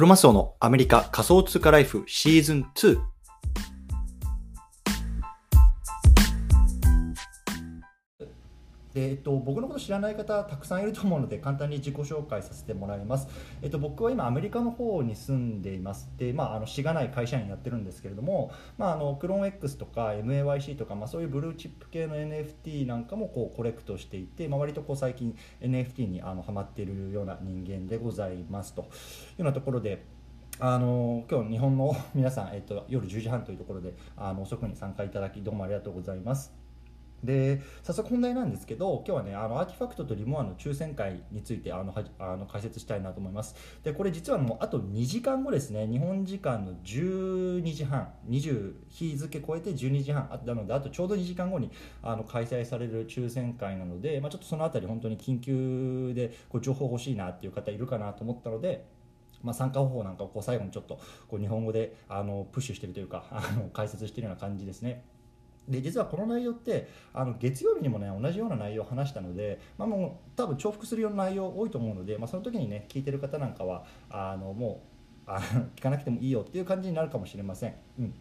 クロマスオのアメリカ仮想通貨ライフシーズン2。っと、僕のこと知らない方たくさんいると思うので簡単に自己紹介させてもらいます、えっと、僕は今アメリカの方に住んでいます。で、まあ、あのしがない会社員やってるんですけれども、まあ、あのクローン X とか MAYC とか、まあ、そういうブルーチップ系の NFT なんかもこうコレクトしていて、まあ、割とこう最近 NFT にあのハマっているような人間でございますと。いうようなところであの今日日本の皆さん、えっと、夜10時半というところであの遅くに参加いただきどうもありがとうございます。で早速本題なんですけど今日はねあのアーティファクトとリモアの抽選会についてあのはあの解説したいなと思います。でこれ実はもうあと2時間後ですね。日本時間の12時半。20日付超えて12時半。なのであとちょうど2時間後にあの開催される抽選会なので、まあ、ちょっとその辺り本当に緊急でこう情報欲しいなっていう方いるかなと思ったのでまあ、参加方法なんかをこう最後にちょっとこう日本語であのプッシュしてるというかあの解説してるような感じですね。で実はこの内容ってあの月曜日にもね同じような内容を話したので、まあ、もう多分重複するような内容多いと思うので、まあ、その時にね聞いてる方なんかはあのもうあ聞かなくてもいいよっていう感じになるかもしれません。うん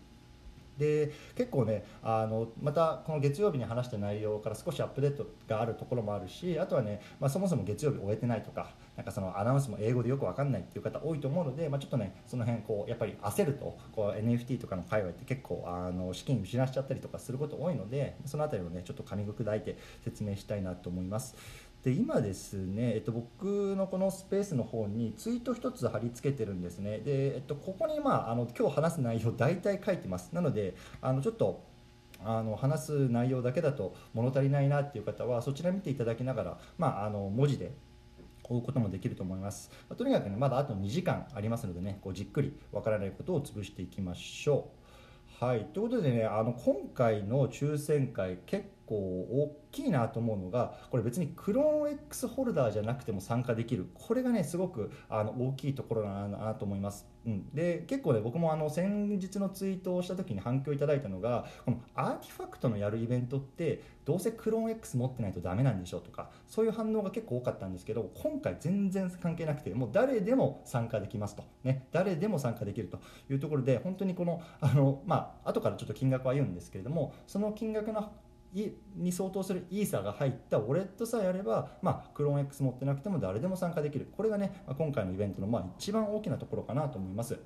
で結構ねあのまたこの月曜日に話した内容から少しアップデートがあるところもあるしあとはね、まあ、そもそも月曜日終えてないとかなんかそのアナウンスも英語でよく分かんないっていう方多いと思うので、まあ、ちょっとねその辺こうやっぱり焦るとこう NFT とかの界隈って結構あの資金失っちゃったりとかすること多いのでその辺りをねちょっと噛み砕いて説明したいなと思います。で今ですね、えっと、僕のこのスペースの方にツイート1つ貼り付けてるんですね。で、えっと、ここに、まあ、あの今日話す内容大体書いてます。なのであのちょっとあの話す内容だけだと物足りないなっていう方はそちら見ていただきながら、まあ、あの文字で追うこともできると思います、まあ、とにかくねまだあと2時間ありますのでねこうじっくりわからないことを潰していきましょう。はい。ということでねあの今回の抽選会結構大きいなと思うのがこれ別にクローン X ホルダーじゃなくても参加できる。これがねすごくあの大きいところだなと思います、うん、で結構ね僕もあの先日のツイートをした時に反響いただいたのがこのアーティファクトのやるイベントってどうせクローン X 持ってないとダメなんでしょうとかそういう反応が結構多かったんですけど今回全然関係なくてもう誰でも参加できますと。ね。誰でも参加できるというところで本当にこのあのまあ後からちょっと金額は言うんですけれどもその金額のに相当するイーサが入ったウォレットさえあれば、まあ、クローン X 持ってなくても誰でも参加できる。これがね、今回のイベントのまあ一番大きなところかなと思います。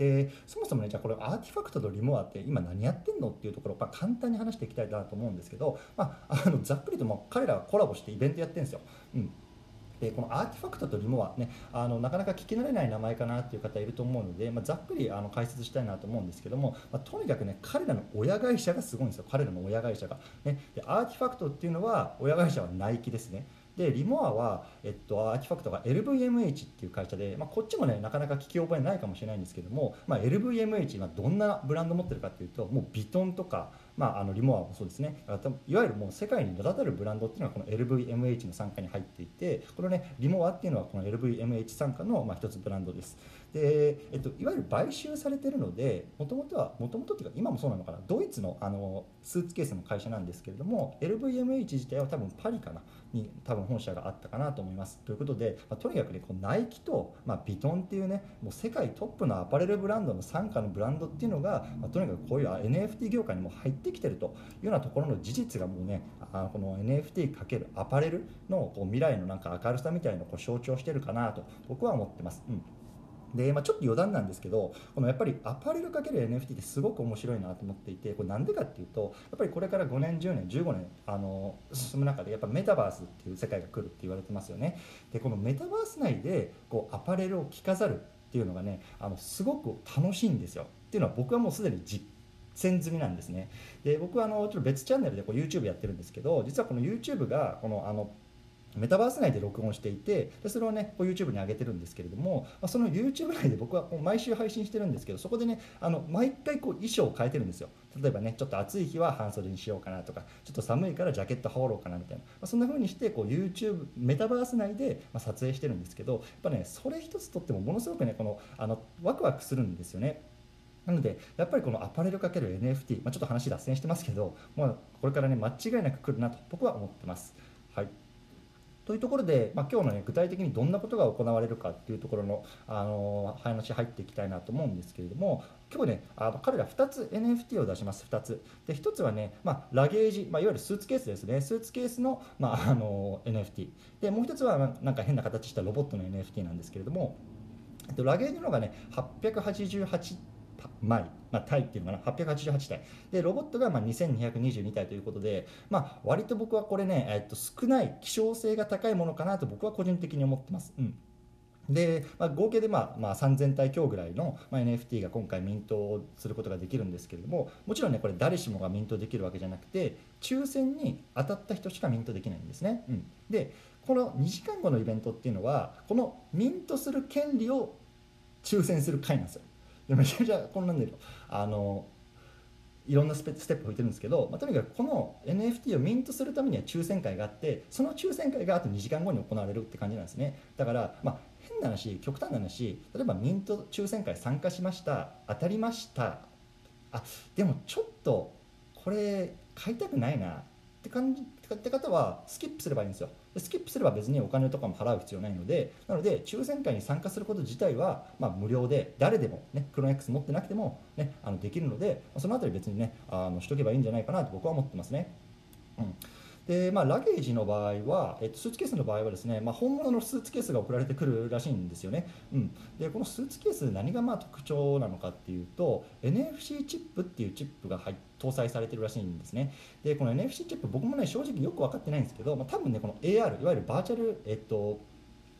でそもそもねじゃあこれアーティファクトとリモアって今何やってんのっていうところを、まあ、簡単に話していきたいなと思うんですけど、まあ、あのざっくりとも彼らはコラボしてイベントやってるんですよ、うん、でこの RTFKT とリモワねあのなかなか聞き慣れない名前かなっていう方いると思うので、まあ、ざっくりあの解説したいなと思うんですけども、まあ、とにかくね彼らの親会社がすごいんですよ。彼らの親会社が、ね、で RTFKT っていうのは親会社はナイキですね。でリモワは、えっと、 RTFKT が LVMH っていう会社で、まあ、こっちもねなかなか聞き覚えないかもしれないんですけども、まあ、LVMH はどんなブランド持ってるかっていうともうヴィトンとかまあ、あのリモワもそうですね。いわゆるもう世界に名だたるブランドっていうのはこの LVMH の傘下に入っていてこのねリモアっていうのはこの LVMH 傘下のまあ一つブランドです。で、えっと、いわゆる買収されてるのでもともとはもともとっていうか今もそうなのかなドイツのあのスーツケースの会社なんですけれども LVMH 自体は多分パリかなに多分本社があったかなと思いますということで、まあ、とにかくねこのナイキと、まあ、ビトンっていうねもう世界トップのアパレルブランドの傘下のブランドっていうのが、まあ、とにかくこういう NFT 業界にも入ってきてるというようなところの事実がもうねあこの NFT× アパレルのこう未来のなんか明るさみたいなのを象徴してるかなと僕は思ってます。うんで、まあ、ちょっと余談なんですけどこのやっぱりアパレルかける NFT ってすごく面白いなと思っていてこれなんでかっていうとやっぱりこれから5年10年15年あの進む中でやっぱメタバースっていう世界が来るって言われてますよね。でこのメタバース内でこうアパレルを着飾るっていうのがねあのすごく楽しいんですよ。っていうのは僕はもうすでに実践済みなんですね。で僕はあのちょっと別チャンネルでこう YouTube やってるんですけど実はこの YouTube がこのあのメタバース内で録音していてでそれをねこう YouTube に上げてるんですけれども、まあ、その YouTube 内で僕は毎週配信してるんですけどそこでねあの毎回こう衣装を変えてるんですよ。例えばねちょっと暑い日は半袖にしようかなとかちょっと寒いからジャケット羽織ろうかなみたいな、まあ、そんな風にしてこう YouTube メタバース内でま撮影してるんですけどやっぱねそれ一つとってもものすごくねこのあのワクワクするんですよね。なのでやっぱりこのアパレルかける NFT、まあ、ちょっと話脱線してますけど、まあ、これからね間違いなく来るなと僕は思ってます。というところで、まあ、今日の、ね、具体的にどんなことが行われるかっていうところの、あの話入っていきたいなと思うんですけれども今日ねあの彼ら2つ NFT を出します2つ。で1つはね、まあ、ラゲージ、まあ、いわゆるスーツケースですね。スーツケースの,、まあ、あの NFT でもう1つはなんか変な形したロボットの NFT なんですけれどもラゲージのがね888枚、まあ、体っていうのかな888体でロボットがまあ2222体ということで、まあ、割と僕はこれね、えっと、少ない希少性が高いものかなと僕は個人的に思ってます。うん。で、まあ、合計で、まあまあ、3000体強ぐらいの、まあ、NFT が今回ミントすることができるんですけれどももちろんねこれ誰しもがミントできるわけじゃなくて抽選に当たった人しかミントできないんですね、うん、でこの2時間後のイベントっていうのはこのミントする権利を抽選する会なんですよ。めちゃめちゃ混乱であのいろんなステップを置いてるんですけど、まあ、とにかくこの NFT をミントするためには抽選会があってその抽選会があと2時間後に行われるって感じなんですね。だから、まあ、変な話極端な話例えばミント抽選会参加しました当たりました。あでもちょっとこれ買いたくないなって感じって方はスキップすればいいんですよ。スキップすれば別にお金とかも払う必要ないのでなので抽選会に参加すること自体は、まあ、無料で誰でも、ね、クローン X 持ってなくても、ね、あのできるのでその辺り別にねあのしとけばいいんじゃないかなと僕は思ってますね。うんでまあ、ラゲージの場合は、えっと、スーツケースの場合はですね、まあ、本物のスーツケースが送られてくるらしいんですよね、うん、でこのスーツケース何がまあ特徴なのかっていうと NFC チップっていうチップが入搭載されてるらしいんですね。でこの NFC チップ僕もね正直よく分かってないんですけど、まあ、多分ねこの AR いわゆるバーチャル、えっと、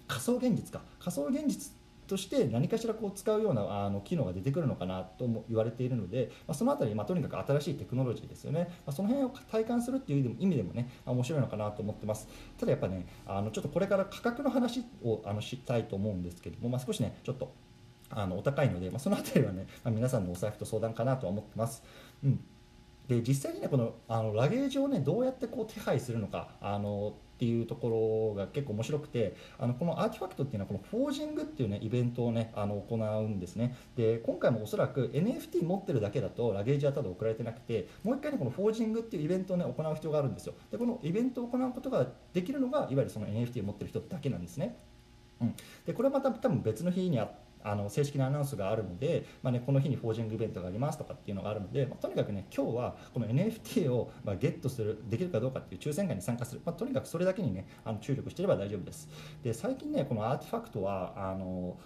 仮想現実か。仮想現実として何かしらこう使うようなあの機能が出てくるのかなとも言われているので、まあ、その辺り、まあ、とにかく新しいテクノロジーですよね、まあ、その辺を体感するっていう意味でもね面白いのかなと思ってます。ただやっぱねあのちょっとこれから価格の話をあのしたいと思うんですけども、まあ、少しねちょっとあのお高いので、まあ、その辺りはね、まあ、皆さんのお財布と相談かなとは思ってます。うん。で実際にねこのあのラゲージをねどうやってこう手配するのかあのっていうところが結構面白くてあのこのアーティファクトっていうのはこのフォージングっていうねイベントをねあの行うんですね。で今回もおそらく NFT 持ってるだけだとラゲージはただ送られてなくてもう一回ねこのフォージングっていうイベントをね行う必要があるんですよ。でこのイベントを行うことができるのがいわゆるその NFT を持ってる人だけなんですね。うん、でこれはまた多分別の日にああの正式なアナウンスがあるので、まあね、この日にフォージングイベントがありますとかっていうのがあるので、まあ、とにかくね今日はこの NFT をまあゲットするできるかどうかっていう抽選会に参加する、まあ、とにかくそれだけにねあの注力してれば大丈夫です。で最近ねこのアーティファクトはあの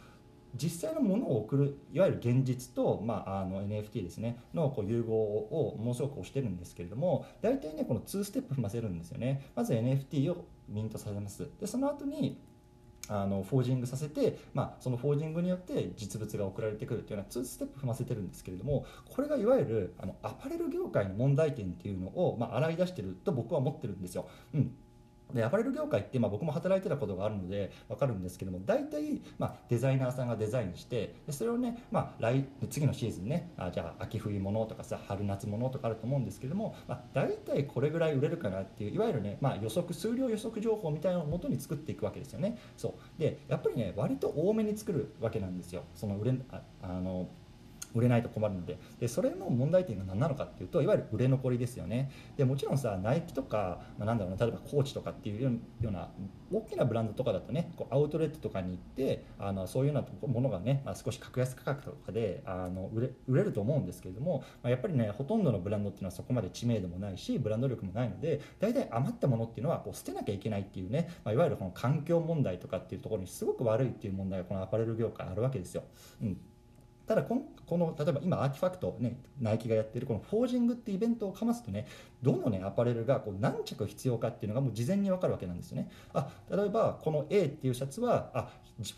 実際のものを送るいわゆる現実と、まあ、あの NFT ですねのこう融合をものすごく推してるんですけれども大体ねこの2ステップ踏ませるんですよね。まず NFT をミントさせます。でその後にあのフォージングさせて、まあ、そのフォージングによって実物が送られてくるというような2ステップ踏ませてるんですけれどもこれがいわゆるあのアパレル業界の問題点っていうのを、まあ、洗い出してると僕は思ってるんですよ。うんでアパレル業界って、まあ、僕も働いてたことがあるので分かるんですけども大体、まあ、デザイナーさんがデザインしてでそれをね、まあ、来次のシーズンねあじゃあ秋冬物とかさ春夏物とかあると思うんですけども、まあ、大体これぐらい売れるかなっていういわゆるね、まあ、予測数量予測情報みたいなのをもとに作っていくわけですよね。そう。でやっぱりね割と多めに作るわけなんですよ。その売れああの売れないと困るので。でそれの問題点が何なのかっていうといわゆる売れ残りですよね。でもちろんさナイキとか、まあ、なんだろうな例えばコーチとかっていうような大きなブランドとかだとねこうアウトレットとかに行ってあのそういうようなものがね、まあ、少し格安価格とかであの売れ売れると思うんですけれども、まあ、やっぱりねほとんどのブランドっていうのはそこまで知名度もないしブランド力もないので大体余ったものっていうのはこう捨てなきゃいけないっていうね、まあ、いわゆるこの環境問題とかっていうところにすごく悪いっていう問題がこのアパレル業界あるわけですよ。うん。ただこのこの例えば今アーティファクト、ね、ナイキがやってるこのフォージングってイベントをかますとねどの、ね、アパレルがこう何着必要かっていうのがもう事前に分かるわけなんですよね。あ例えばこの A っていうシャツはあ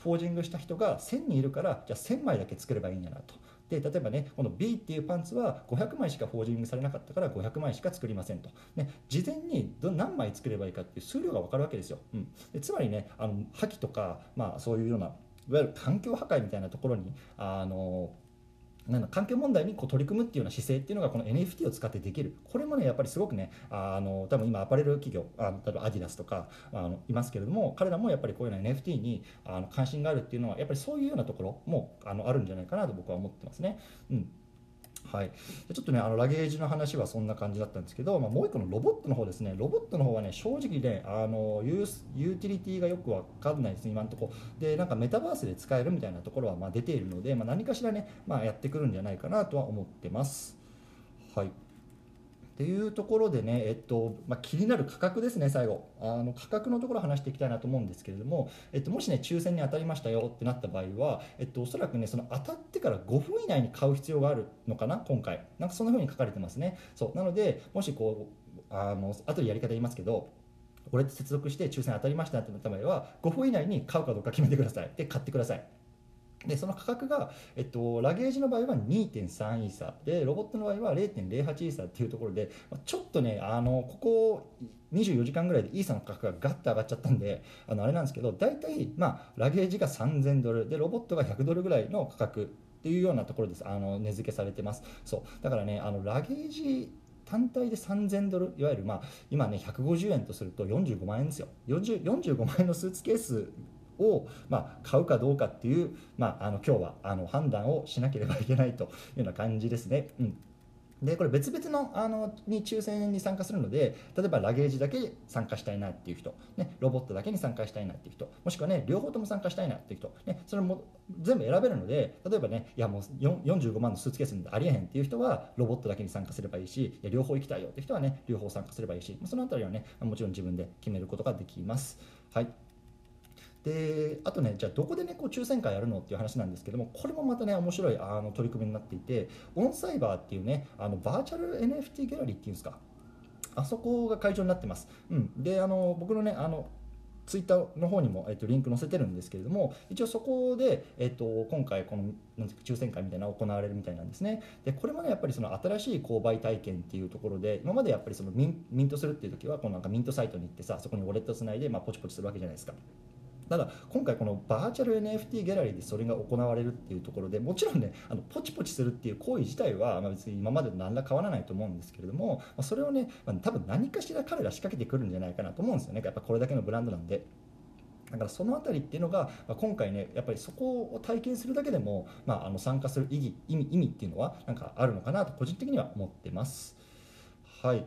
フォージングした人が1000人いるからじゃあ1000枚だけ作ればいいんやなと。で例えばねこの B っていうパンツは500枚しかフォージングされなかったから500枚しか作りませんと、ね、事前にど何枚作ればいいかっていう数量が分かるわけですよ、うん、でつまりねあの破棄とか、まあ、そういうようないわゆる環境破壊みたいなところにあのなんだ環境問題にこう取り組むっていうような姿勢っていうのがこの NFT を使ってできるこれもねやっぱりすごくねあの多分今アパレル企業あの例えばアディダスとかあのいますけれども彼らもやっぱりこういうような NFT にあの関心があるっていうのはやっぱりそういうようなところもあのあるんじゃないかなと僕は思ってますね。うんはい、ちょっとねあのラゲージの話はそんな感じだったんですけど、まあ、もう1個のロボットの方ですね。ロボットの方はね正直ねあのユーユーティリティがよく分かんないですね。今のとこ。ろでなんかメタバースで使えるみたいなところはま出ているので、まあ、何かしらね、まあ、やってくるんじゃないかなとは思ってます。はい。っていうところでね、えっとまあ、気になる価格ですね、最後あの価格のところ話していきたいなと思うんですけれども、えっと、もしね、抽選に当たりましたよってなった場合は、えっと、おそらくね、その当たってから5分以内に買う必要があるのかな、今回、なんかそんな風に書かれてますね。そうなので、もしこう、あの後でやり方言いますけど、これって接続して抽選当たりましたってなった場合は、5分以内に買うかどうか決めてください。で、買ってください。でその価格が、えっと、ラゲージの場合は2.3イーサでロボットの場合は0.08イーサっていうところでちょっとねあのここ24時間ぐらいでイーサの価格がガッと上がっちゃったんであのあれなんですけど大体、まあ、ラゲージが3000ドル。でロボットが100ドルぐらいの価格っていうようなところです。あの値付けされてます。そう。だからねあのラゲージ単体で3000ドルいわゆるまあ今ね150円とすると45万円ですよ。40 45万円のスーツケースを、まあ、買うかどうかっていう、まあ、あの今日はあの判断をしなければいけないというような感じですね。うんでこれ別々のあのに抽選に参加するので例えばラゲージだけ参加したいなっていう人、ね、ロボットだけに参加したいなっていう人もしくはね両方とも参加したいなっていう人、ね、それも全部選べるので例えばねいやもう45万のスーツケースありえへんっていう人はロボットだけに参加すればいいしいや両方行きたいよって人はね両方参加すればいいしそのあたりはねもちろん自分で決めることができます。はいであとねじゃあどこでねこう抽選会やるのっていう話なんですけどもこれもまたね面白いあの取り組みになっていてオンサイバーっていうねあのバーチャル NFT ギャラリーっていうんですかあそこが会場になってます、うん、であの僕のねあのツイッターの方にも、えっと、リンク載せてるんですけれども一応そこで、えっと、今回このなん抽選会みたいなのが行われるみたいなんですね。でこれもねやっぱりその新しい購買体験っていうところで今までやっぱりそのミンミントするっていう時はこのなんかミントサイトに行ってさそこにウォレットつないで、まあ、ポチポチするわけじゃないですか。ただ今回このバーチャル NFT ギャラリーでそれが行われるっていうところでもちろんねあのポチポチするっていう行為自体は、まあ、別に今までと何ら変わらないと思うんですけれども、まあ、それをね、まあ、多分何かしら彼ら仕掛けてくるんじゃないかなと思うんですよねやっぱこれだけのブランドなんで。だからその辺りっていうのが、まあ、今回ねやっぱりそこを体験するだけでも、まあ、あの参加する意義意味意味っていうのはなんかあるのかなと個人的には思ってます。はい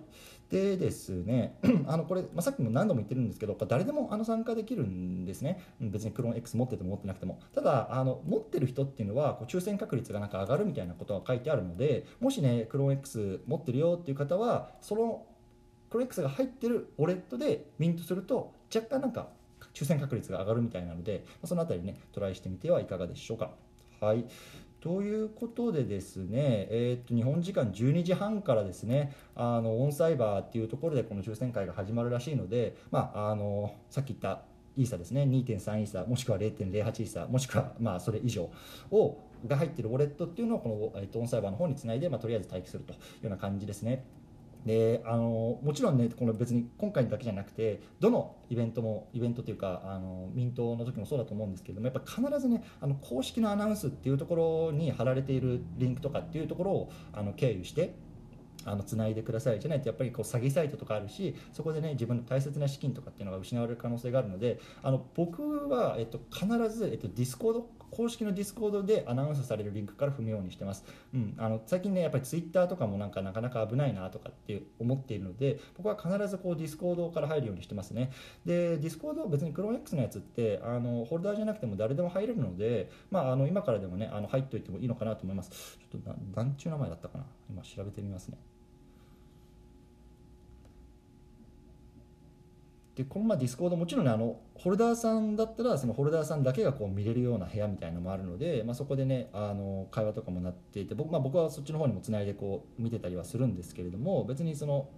でですね、あのこれ、まあ、さっきも何度も言ってるんですけど、誰でもあの参加できるんですね、別にクローン X 持ってても持ってなくても、ただ、あの持ってる人っていうのはこう抽選確率がなんか上がるみたいなことが書いてあるので、もしね、クローン X 持ってるよっていう方は、そのクローン X が入ってるウォレットでミントすると、若干なんか抽選確率が上がるみたいなので、そのあたりね、トライしてみてはいかがでしょうか。はい。ということでですね、えー、と日本時間12時半からですねあのオンサイバーっていうところでこの抽選会が始まるらしいので、まあ、あのさっき言ったイーサですね2.3イーサもしくは0.08イーサもしくはまあそれ以上をが入っているウォレットっていうのをこの、えー、とオンサイバーの方につないで、まあ、とりあえず待機するというような感じですね。であのもちろんねこの別に今回だけじゃなくてどのイベントもイベントというかあのミントの時もそうだと思うんですけどもやっぱ必ずねあの公式のアナウンスっていうところに貼られているリンクとかっていうところをあの経由してあの繋いでくださいじゃないとやっぱりこう詐欺サイトとかあるしそこでね自分の大切な資金とかっていうのが失われる可能性があるのであの僕は、えっと、必ず、えっと、 Discord 公式の Discord でアナウンスされるリンクから踏むようにしてます、うん、あの最近ねやっぱりツイッターとかもなんかなかなか危ないなとかって思っているので僕は必ずこう Discord から入るようにしてますね。で Discord は別にクローン X のやつってあのホルダーじゃなくても誰でも入れるので、まあ、あの今からでもねあの入っておいてもいいのかなと思います。ちょっと何ちゅう名前だったかな。今調べてみますね。でこのまあ Discord もちろんねあのホルダーさんだったらそのホルダーさんだけがこう見れるような部屋みたいなのもあるので、まあ、そこでねあの会話とかもなっていて僕,、まあ、僕はそっちの方にもつないでこう見てたりはするんですけれども別にその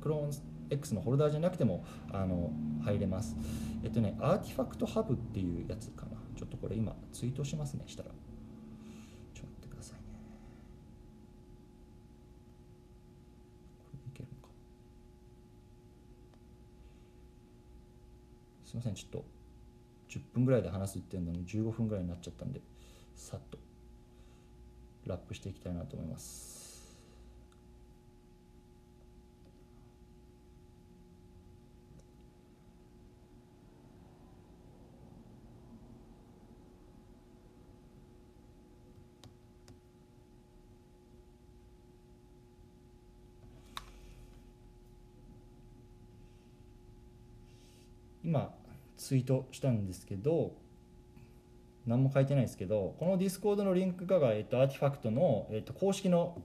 クローン X のホルダーじゃなくてもあの入れます。えっとねアーティファクトハブっていうやつかな。ちょっとこれ今ツイートしますねしたら。すいませんちょっと10分ぐらいで話すっていうのに15分ぐらいになっちゃったんでさっとラップしていきたいなと思います今ツイートしたんですけど何も書いてないですけどこの Discord のリンクが、えっと、 RTFKT の、えっと、公式の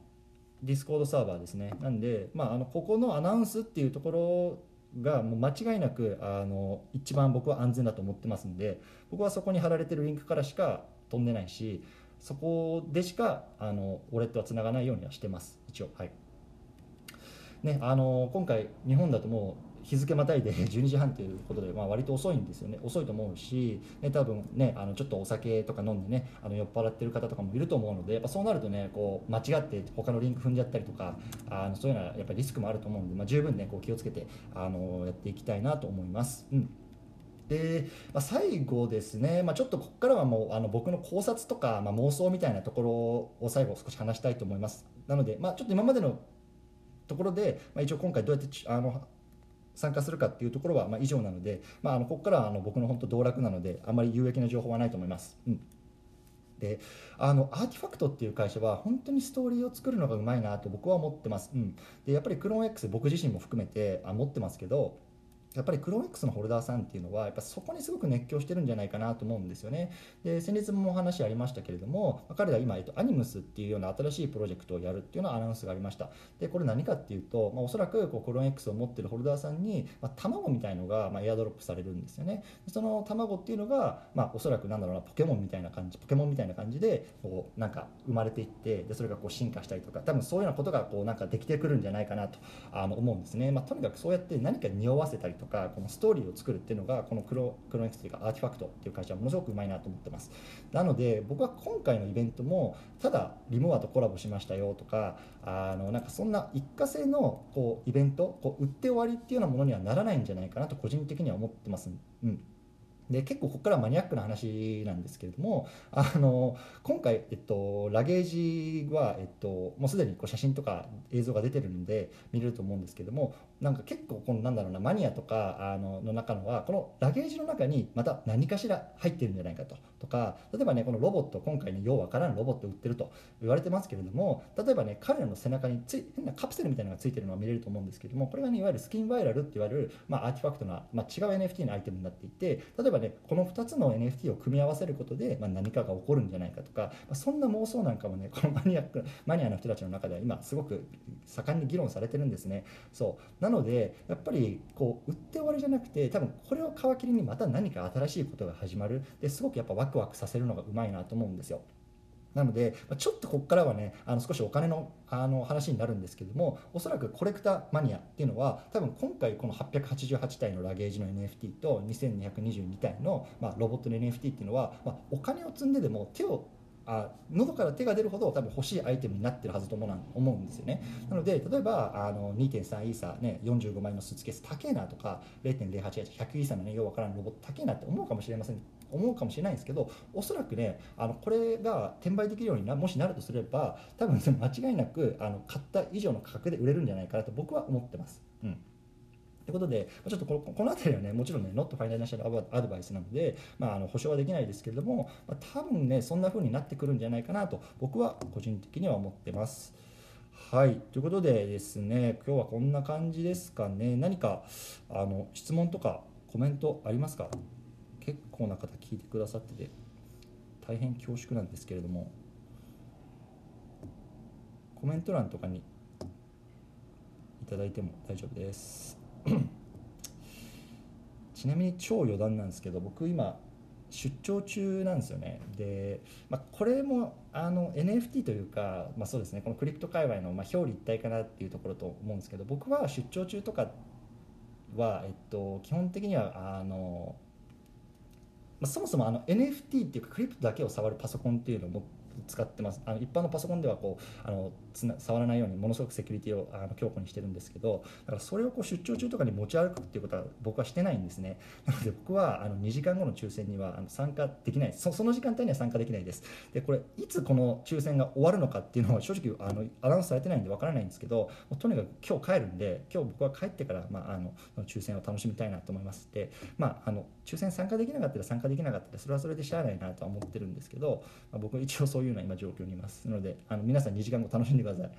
Discord サーバーですね。なんで、まあ、あのここのアナウンスっていうところがもう間違いなくあの一番僕は安全だと思ってますんで僕はそこに貼られてるリンクからしか飛んでないしそこでしかあのウォレットはつながないようにはしてます。一応はい。ねあの今回日本だともう日付またいで12時半ということで、まあ、割と遅いんですよね。遅いと思うし、ね、多分ねあのちょっとお酒とか飲んでねあの酔っ払ってる方とかもいると思うのでやっぱそうなるとねこう間違って他のリンク踏んじゃったりとかあのそういうのはやっぱりリスクもあると思うんで、まあ、十分ねこう気をつけてあのやっていきたいなと思います。うん。で、まあ、最後ですね、まあ、ちょっとここからはもうあの僕の考察とか、まあ、妄想みたいなところを最後少し話したいと思います。なので、まあ、ちょっと今までのところで、まあ、一応今回どうやってあの参加するかっていうところはまあ以上なので、まあ、あのここからはあの僕の本当道楽なのであまり有益な情報はないと思います。うん。であのアーティファクトっていう会社は本当にストーリーを作るのがうまいなと僕は思ってます、うん、でやっぱりクローン X 僕自身も含めてあ持ってますけどやっぱりクローン X のホルダーさんっていうのはやっぱそこにすごく熱狂してるんじゃないかなと思うんですよね。で先日もお話ありましたけれども彼ら今、えっと、アニムスっていうような新しいプロジェクトをやるっていうようなアナウンスがありました。でこれ何かっていうと、まあ、おそらくこうクローン X を持ってるホルダーさんに、まあ、卵みたいのが、まあ、エアドロップされるんですよね。その卵っていうのが、まあ、おそらくなんだろうなポケモンみたいな感じポケモンみたいな感じでこうなんか生まれていってでそれがこう進化したりとか多分そういうようなことがこうなんかできてくるんじゃないかなとあの思うんですね、まあ、とにかくそうやって何か匂わせたりととかこのストーリーを作るっていうのがこのクロクロネクスというかアーティファクトっていう会社はものすごくうまいなと思ってます。なので僕は今回のイベントもただリモアとコラボしましたよとかあのなんかそんな一過性のこうイベントこう売って終わりっていうようなものにはならないんじゃないかなと個人的には思ってます、うん。で結構ここからマニアックな話なんですけれどもあの今回、えっと、ラゲージは、えっと、もうすでにこう写真とか映像が出てるので見れると思うんですけどもなんか結構このなんだろうなマニアとかあのの中のはこのラゲージの中にまた何かしら入ってるんじゃないかと。とか例えばねこのロボット今回ねようわからんロボット売ってると言われてますけれども例えばね彼らの背中につい変なカプセルみたいなのがついてるのが見れると思うんですけどもこれがねいわゆるスキンバイラルって言われる、まあ、アーティファクトな、まあ、違う NFT のアイテムになっていて例えばねこの2つの NFT を組み合わせることで、まあ、何かが起こるんじゃないかとか、まあ、そんな妄想なんかもねこのマニアックマニアの人たちの中では今すごく盛んに議論されてるんですね。そう。なのでやっぱりこう売って終わりじゃなくて多分これを皮切りにまた何か新しいことが始まる。ですごくやっぱワクワクさせるのがうまいなと思うんですよ。なので、ちょっとここからはね、あの少しお金のあの話になるんですけども、おそらくコレクターマニアっていうのは、多分今回この888体のラゲージの NFT と2222体の、まあ、ロボットの NFT っていうのは、まあ、お金を積んででも手をあ喉から手が出るほど多分欲しいアイテムになってるはずと思うんですよね。なので例えばあの2.3イーサー、ね、45枚のスーツケース高えなとか0.088 100イーサーのねようわからんロボット高えなって思うかもしれません。思うかもしれないんですけどおそらくねあのこれが転売できるようになもしなるとすれば多分間違いなくあの買った以上の価格で売れるんじゃないかなと僕は思ってます。うんということで、ちょっとこのこの辺りはね、もちろんね、ノットファイナルナショナルアドバイスなので、まあ、あの保証はできないですけれども、まあ、多分ね、そんな風になってくるんじゃないかなと、僕は個人的には思ってます。はい、ということでですね、今日はこんな感じですかね。何かあの質問とかコメントありますか？結構な方聞いてくださってて大変恐縮なんですけれどもコメント欄とかにいただいても大丈夫です。ちなみに超余談なんですけど僕今出張中なんですよね。で、まあ、これもあの NFT というか、まあ、そうですねこのクリプト界隈の、まあ、表裏一体かなっていうところと思うんですけど僕は出張中とかは、えっと、基本的にはあのまあ、そもそもあの NFT っていうかクリプトだけを触るパソコンっていうのを使ってます。あの一般のパソコンではこうあのつな触らないようにものすごくセキュリティをあの強固にしてるんですけどだからそれをこう出張中とかに持ち歩くっていうことは僕はしてないんですね。なので僕はあの2時間後の抽選にはあの参加できない。そその時間帯には参加できないです。でこれいつこの抽選が終わるのかっていうのは正直あのアナウンスされてないんでわからないんですけどとにかく今日帰るんで今日僕は帰ってから、まあ、あの抽選を楽しみたいなと思います。で、まあ、あの抽選参加できなかったら参加できなかったらそれはそれでしゃあないなとは思ってるんですけど、まあ、僕は一応そういうような今状況にいますのであの皆さん2時間後楽しんでください。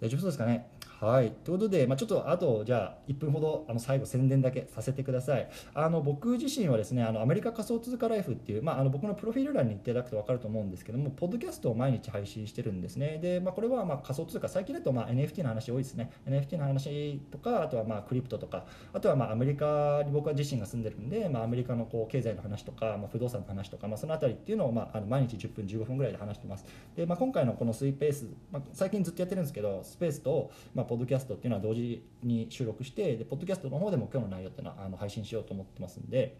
大丈夫そうですかね？はい、ということで、まあ、ちょっとあとじゃあ1分ほどあの最後宣伝だけさせてください。あの僕自身はですねあのアメリカ仮想通貨ライフっていう、まあ、あの僕のプロフィール欄に行っていただくと分かると思うんですけどもポッドキャストを毎日配信してるんですね。で、まあ、これはまあ仮想通貨最近だとまあ NFT の話多いですね。NFT の話とかあとはまあクリプトとかあとはまあアメリカに僕は自身が住んでるんで、まあ、アメリカのこう経済の話とか、まあ、不動産の話とか、まあ、そのあたりっていうのを、まあ、あの毎日10分15分ぐらいで話してます。で、まあ、今回のこのスイペース、まあ、最近ずっとやってるんですけどスペースと、まあ、ポッドキャストっていうのは同時に収録してでポッドキャストの方でも今日の内容っていうのはあの配信しようと思ってますんで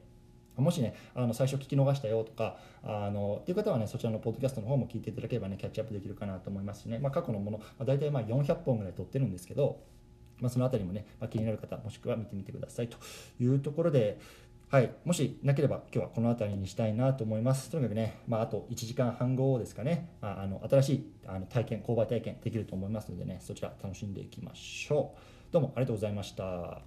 もしねあの最初聞き逃したよとかあのっていう方はねそちらのポッドキャストの方も聞いていただければねキャッチアップできるかなと思いますしね、まあ、過去のもの、まあ、大体まあ400本ぐらい撮ってるんですけどまあ、そのあたりもね、まあ、気になる方、もしくは見てみてくださいというところで、はい、もしなければ今日はこの辺りにしたいなと思います。とにかくね、まあ、あと1時間半後ですかね、まあ、あの新しいあの体験、購買体験できると思いますのでね、そちら楽しんでいきましょう。どうもありがとうございました。